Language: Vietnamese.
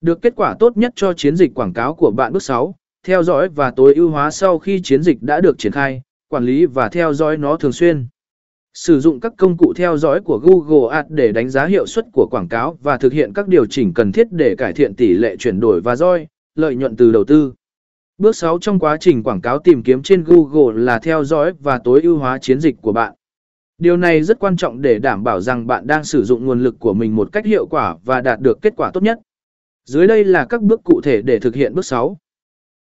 Được kết quả tốt nhất cho chiến dịch quảng cáo của bạn bước 6, theo dõi và tối ưu hóa sau khi chiến dịch đã được triển khai, quản lý và theo dõi nó thường xuyên. Sử dụng các công cụ theo dõi của Google Ads để đánh giá hiệu suất của quảng cáo và thực hiện các điều chỉnh cần thiết để cải thiện tỷ lệ chuyển đổi và ROI, lợi nhuận từ đầu tư. Bước 6 trong quá trình quảng cáo tìm kiếm trên Google là theo dõi và tối ưu hóa chiến dịch của bạn. Điều này rất quan trọng để đảm bảo rằng bạn đang sử dụng nguồn lực của mình một cách hiệu quả và đạt được kết quả tốt nhất. Dưới đây là các bước cụ thể để thực hiện bước 6.